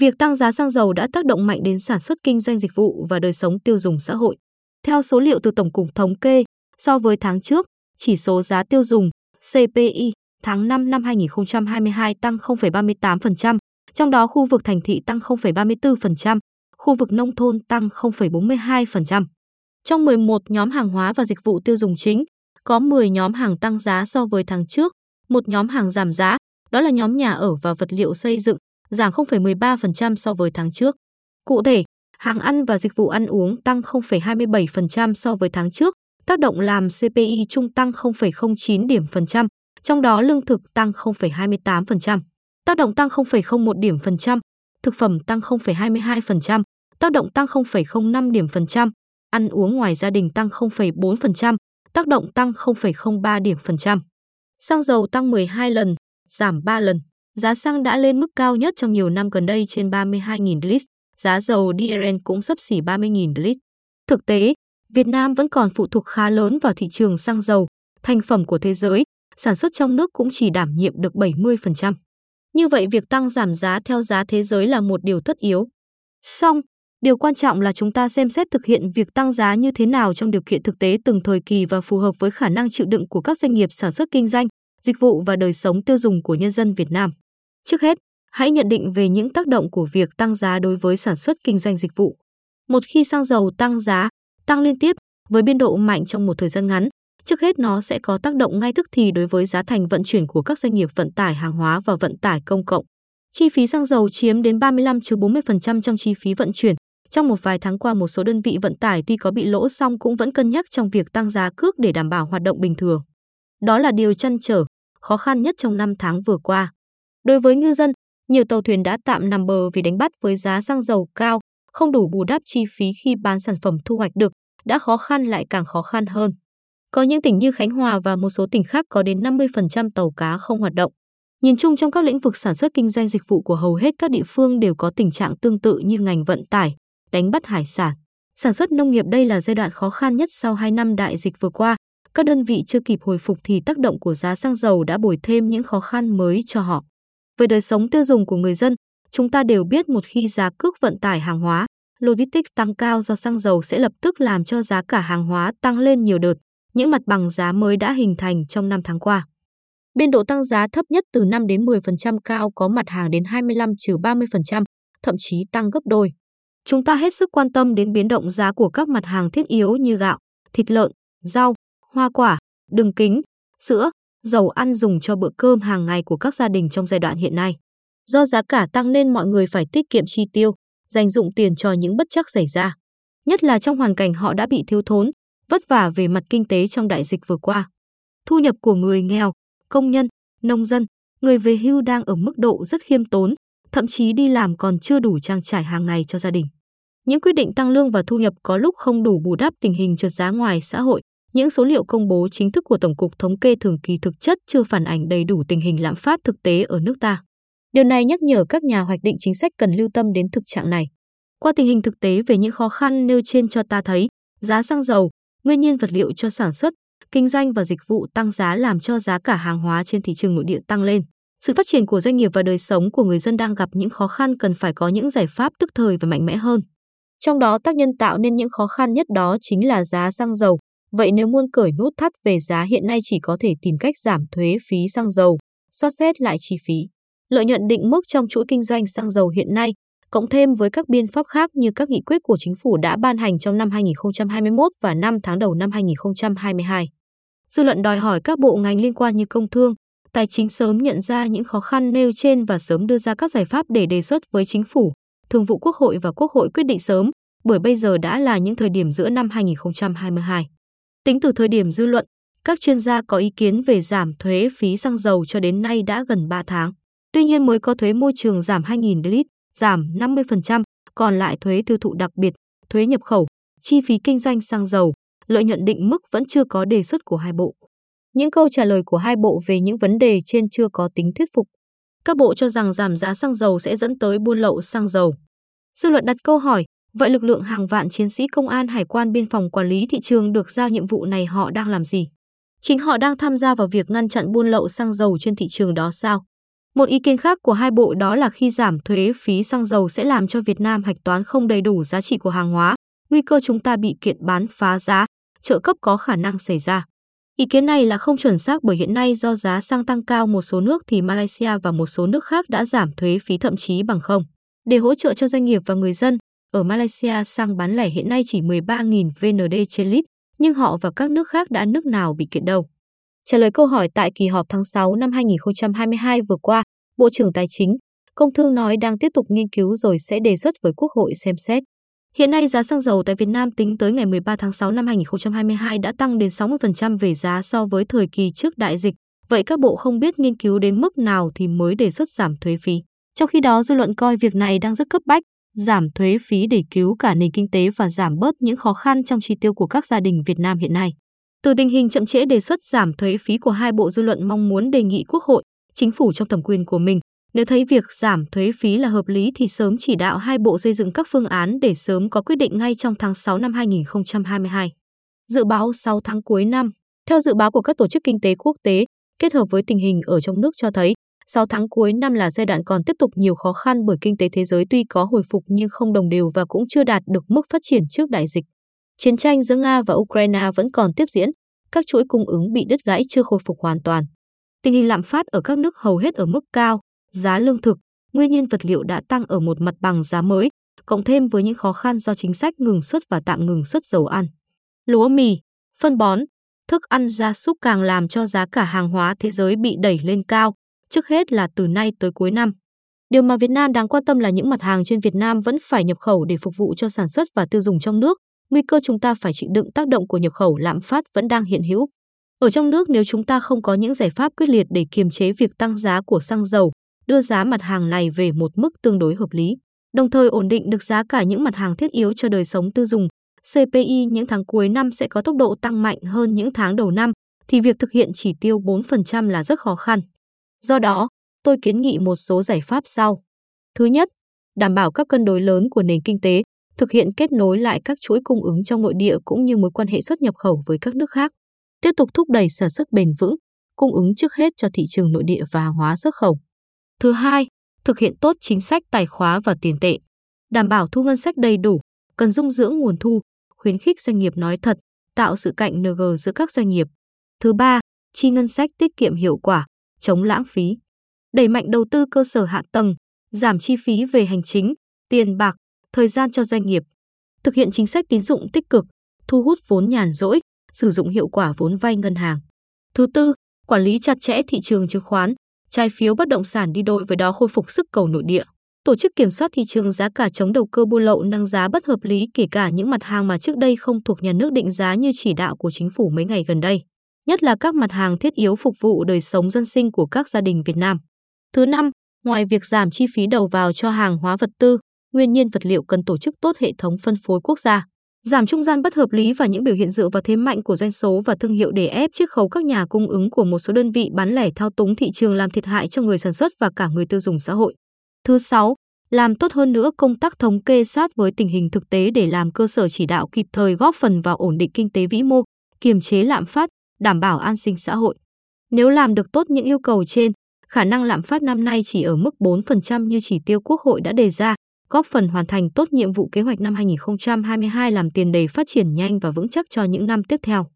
Việc tăng giá xăng dầu đã tác động mạnh đến sản xuất kinh doanh dịch vụ và đời sống tiêu dùng xã hội. Theo số liệu từ Tổng cục Thống kê, so với tháng trước, chỉ số giá tiêu dùng CPI tháng 5 năm 2022 tăng 0,38%, trong đó khu vực thành thị tăng 0,34%, khu vực nông thôn tăng 0,42%. Trong 11 nhóm hàng hóa và dịch vụ tiêu dùng chính, có 10 nhóm hàng tăng giá so với tháng trước, một nhóm hàng giảm giá, đó là nhóm nhà ở và vật liệu xây dựng, giảm 0,13% so với tháng trước. Cụ thể, hàng ăn và dịch vụ ăn uống tăng 0,27% so với tháng trước, tác động làm CPI chung tăng 0,09 điểm phần trăm, trong đó lương thực tăng 0,28%, tác động tăng 0,01 điểm phần trăm, thực phẩm tăng 0,22%, tác động tăng 0,05 điểm phần trăm, ăn uống ngoài gia đình tăng 0,4%, tác động tăng 0,03 điểm phần trăm. Xăng dầu tăng 12 lần, giảm 3 lần. Giá xăng đã lên mức cao nhất trong nhiều năm gần đây trên 32.000 lít, giá dầu DRN cũng sấp xỉ 30.000 lít. Thực tế, Việt Nam vẫn còn phụ thuộc khá lớn vào thị trường xăng dầu, thành phẩm của thế giới, sản xuất trong nước cũng chỉ đảm nhiệm được 70%. Như vậy việc tăng giảm giá theo giá thế giới là một điều tất yếu. Song, điều quan trọng là chúng ta xem xét thực hiện việc tăng giá như thế nào trong điều kiện thực tế từng thời kỳ và phù hợp với khả năng chịu đựng của các doanh nghiệp sản xuất kinh doanh, dịch vụ và đời sống tiêu dùng của nhân dân Việt Nam. Trước hết, hãy nhận định về những tác động của việc tăng giá đối với sản xuất kinh doanh dịch vụ. Một khi xăng dầu tăng giá, tăng liên tiếp với biên độ mạnh trong một thời gian ngắn, trước hết nó sẽ có tác động ngay tức thì đối với giá thành vận chuyển của các doanh nghiệp vận tải hàng hóa và vận tải công cộng. Chi phí xăng dầu chiếm đến 35-40% trong chi phí vận chuyển. Trong một vài tháng qua một số đơn vị vận tải tuy có bị lỗ song cũng vẫn cân nhắc trong việc tăng giá cước để đảm bảo hoạt động bình thường. Đó là điều chăn trở, khó khăn nhất trong năm tháng vừa qua. Đối với ngư dân, nhiều tàu thuyền đã tạm nằm bờ vì đánh bắt với giá xăng dầu cao, không đủ bù đắp chi phí khi bán sản phẩm thu hoạch được, đã khó khăn lại càng khó khăn hơn. Có những tỉnh như Khánh Hòa và một số tỉnh khác có đến 50% tàu cá không hoạt động. Nhìn chung trong các lĩnh vực sản xuất kinh doanh dịch vụ của hầu hết các địa phương đều có tình trạng tương tự như ngành vận tải, đánh bắt hải sản. Sản xuất nông nghiệp đây là giai đoạn khó khăn nhất sau 2 năm đại dịch vừa qua. Các đơn vị chưa kịp hồi phục thì tác động của giá xăng dầu đã bồi thêm những khó khăn mới cho họ. Về đời sống tiêu dùng của người dân, chúng ta đều biết một khi giá cước vận tải hàng hóa, logistics tăng cao do xăng dầu sẽ lập tức làm cho giá cả hàng hóa tăng lên nhiều đợt, những mặt bằng giá mới đã hình thành trong năm tháng qua. Biên độ tăng giá thấp nhất từ 5 đến 10% cao có mặt hàng đến 25-30%, thậm chí tăng gấp đôi. Chúng ta hết sức quan tâm đến biến động giá của các mặt hàng thiết yếu như gạo, thịt lợn, rau, hoa quả, đường kính, sữa, dầu ăn dùng cho bữa cơm hàng ngày của các gia đình trong giai đoạn hiện nay. Do giá cả tăng nên mọi người phải tiết kiệm chi tiêu, dành dụng tiền cho những bất chắc xảy ra. Nhất là trong hoàn cảnh họ đã bị thiếu thốn, vất vả về mặt kinh tế trong đại dịch vừa qua. Thu nhập của người nghèo, công nhân, nông dân, người về hưu đang ở mức độ rất khiêm tốn, thậm chí đi làm còn chưa đủ trang trải hàng ngày cho gia đình. Những quyết định tăng lương và thu nhập có lúc không đủ bù đắp tình hình trượt giá ngoài xã hội. Những số liệu công bố chính thức của Tổng cục Thống kê thường kỳ thực chất chưa phản ảnh đầy đủ tình hình lạm phát thực tế ở nước ta. Điều này nhắc nhở các nhà hoạch định chính sách cần lưu tâm đến thực trạng này. Qua tình hình thực tế về những khó khăn nêu trên cho ta thấy, giá xăng dầu, nguyên nhiên vật liệu cho sản xuất, kinh doanh và dịch vụ tăng giá làm cho giá cả hàng hóa trên thị trường nội địa tăng lên. Sự phát triển của doanh nghiệp và đời sống của người dân đang gặp những khó khăn cần phải có những giải pháp tức thời và mạnh mẽ hơn. Trong đó tác nhân tạo nên những khó khăn nhất đó chính là giá xăng dầu. Vậy nếu muốn cởi nút thắt về giá hiện nay chỉ có thể tìm cách giảm thuế phí xăng dầu, soát xét lại chi phí. Lợi nhuận định mức trong chuỗi kinh doanh xăng dầu hiện nay, cộng thêm với các biện pháp khác như các nghị quyết của chính phủ đã ban hành trong năm 2021 và 5 tháng đầu năm 2022. Dư luận đòi hỏi các bộ ngành liên quan như công thương, tài chính sớm nhận ra những khó khăn nêu trên và sớm đưa ra các giải pháp để đề xuất với chính phủ, thường vụ Quốc hội và Quốc hội quyết định sớm, bởi bây giờ đã là những thời điểm giữa năm 2022. Tính từ thời điểm dư luận, các chuyên gia có ý kiến về giảm thuế phí xăng dầu cho đến nay đã gần 3 tháng. Tuy nhiên mới có thuế môi trường giảm 2.000 lít, giảm 50%, còn lại thuế tiêu thụ đặc biệt, thuế nhập khẩu, chi phí kinh doanh xăng dầu, lợi nhuận định mức vẫn chưa có đề xuất của hai bộ. Những câu trả lời của hai bộ về những vấn đề trên chưa có tính thuyết phục. Các bộ cho rằng giảm giá xăng dầu sẽ dẫn tới buôn lậu xăng dầu. Dư luận đặt câu hỏi, vậy lực lượng hàng vạn chiến sĩ công an hải quan biên phòng quản lý thị trường được giao nhiệm vụ này họ đang làm gì? Chính họ đang tham gia vào việc ngăn chặn buôn lậu xăng dầu trên thị trường đó sao? Một ý kiến khác của hai bộ đó là khi giảm thuế phí xăng dầu sẽ làm cho Việt Nam hạch toán không đầy đủ giá trị của hàng hóa, nguy cơ chúng ta bị kiện bán phá giá, trợ cấp có khả năng xảy ra. Ý kiến này là không chuẩn xác bởi hiện nay do giá xăng tăng cao một số nước thì Malaysia và một số nước khác đã giảm thuế phí thậm chí bằng không. Để hỗ trợ cho doanh nghiệp và người dân, ở Malaysia xăng bán lẻ hiện nay chỉ 13.000 VND trên lít, nhưng họ và các nước khác đã nước nào bị kiện đâu. Trả lời câu hỏi tại kỳ họp tháng 6 năm 2022 vừa qua, Bộ trưởng Tài chính, Công Thương nói đang tiếp tục nghiên cứu rồi sẽ đề xuất với Quốc hội xem xét. Hiện nay giá xăng dầu tại Việt Nam tính tới ngày 13 tháng 6 năm 2022 đã tăng đến 60% về giá so với thời kỳ trước đại dịch. Vậy các bộ không biết nghiên cứu đến mức nào thì mới đề xuất giảm thuế phí. Trong khi đó, dư luận coi việc này đang rất cấp bách, giảm thuế phí để cứu cả nền kinh tế và giảm bớt những khó khăn trong chi tiêu của các gia đình Việt Nam hiện nay. Từ tình hình chậm trễ đề xuất giảm thuế phí của hai bộ dư luận mong muốn đề nghị Quốc hội, chính phủ trong thẩm quyền của mình nếu thấy việc giảm thuế phí là hợp lý thì sớm chỉ đạo hai bộ xây dựng các phương án để sớm có quyết định ngay trong tháng 6 năm 2022. Dự báo 6 tháng cuối năm Theo dự báo của các tổ chức kinh tế quốc tế, kết hợp với tình hình ở trong nước cho thấy, 6 tháng cuối năm là giai đoạn còn tiếp tục nhiều khó khăn bởi kinh tế thế giới tuy có hồi phục nhưng không đồng đều và cũng chưa đạt được mức phát triển trước đại dịch. Chiến tranh giữa Nga và Ukraine vẫn còn tiếp diễn, các chuỗi cung ứng bị đứt gãy chưa khôi phục hoàn toàn. Tình hình lạm phát ở các nước hầu hết ở mức cao, giá lương thực, nguyên nhiên vật liệu đã tăng ở một mặt bằng giá mới, cộng thêm với những khó khăn do chính sách ngừng xuất và tạm ngừng xuất dầu ăn. Lúa mì, phân bón, thức ăn gia súc càng làm cho giá cả hàng hóa thế giới bị đẩy lên cao, trước hết là từ nay tới cuối năm. Điều mà Việt Nam đáng quan tâm là những mặt hàng trên Việt Nam vẫn phải nhập khẩu để phục vụ cho sản xuất và tiêu dùng trong nước. Nguy cơ chúng ta phải chịu đựng tác động của nhập khẩu lạm phát vẫn đang hiện hữu. Ở trong nước nếu chúng ta không có những giải pháp quyết liệt để kiềm chế việc tăng giá của xăng dầu, đưa giá mặt hàng này về một mức tương đối hợp lý, đồng thời ổn định được giá cả những mặt hàng thiết yếu cho đời sống tiêu dùng. CPI những tháng cuối năm sẽ có tốc độ tăng mạnh hơn những tháng đầu năm, thì việc thực hiện chỉ tiêu 4% là rất khó khăn. Do đó, tôi kiến nghị một số giải pháp sau. Thứ nhất, đảm bảo các cân đối lớn của nền kinh tế, thực hiện kết nối lại các chuỗi cung ứng trong nội địa cũng như mối quan hệ xuất nhập khẩu với các nước khác. Tiếp tục thúc đẩy sản xuất bền vững, cung ứng trước hết cho thị trường nội địa và hàng hóa xuất khẩu. Thứ hai, thực hiện tốt chính sách tài khóa và tiền tệ, đảm bảo thu ngân sách đầy đủ, cần dung dưỡng nguồn thu, khuyến khích doanh nghiệp nói thật, tạo sự cạnh NG giữa các doanh nghiệp. Thứ ba, chi ngân sách tiết kiệm hiệu quả, chống lãng phí. Đẩy mạnh đầu tư cơ sở hạ tầng, giảm chi phí về hành chính, tiền bạc, thời gian cho doanh nghiệp. Thực hiện chính sách tín dụng tích cực, thu hút vốn nhàn rỗi, sử dụng hiệu quả vốn vay ngân hàng. Thứ tư, quản lý chặt chẽ thị trường chứng khoán, trái phiếu bất động sản đi đôi với đó khôi phục sức cầu nội địa. Tổ chức kiểm soát thị trường giá cả chống đầu cơ buôn lậu nâng giá bất hợp lý kể cả những mặt hàng mà trước đây không thuộc nhà nước định giá như chỉ đạo của chính phủ mấy ngày gần đây, nhất là các mặt hàng thiết yếu phục vụ đời sống dân sinh của các gia đình Việt Nam. Thứ năm, ngoài việc giảm chi phí đầu vào cho hàng hóa vật tư, nguyên nhiên vật liệu cần tổ chức tốt hệ thống phân phối quốc gia, giảm trung gian bất hợp lý và những biểu hiện dựa vào thế mạnh của doanh số và thương hiệu để ép chiết khấu các nhà cung ứng của một số đơn vị bán lẻ thao túng thị trường làm thiệt hại cho người sản xuất và cả người tiêu dùng xã hội. Thứ sáu, làm tốt hơn nữa công tác thống kê sát với tình hình thực tế để làm cơ sở chỉ đạo kịp thời góp phần vào ổn định kinh tế vĩ mô, kiềm chế lạm phát, đảm bảo an sinh xã hội. Nếu làm được tốt những yêu cầu trên, khả năng lạm phát năm nay chỉ ở mức 4% như chỉ tiêu Quốc hội đã đề ra, góp phần hoàn thành tốt nhiệm vụ kế hoạch năm 2022 làm tiền đề phát triển nhanh và vững chắc cho những năm tiếp theo.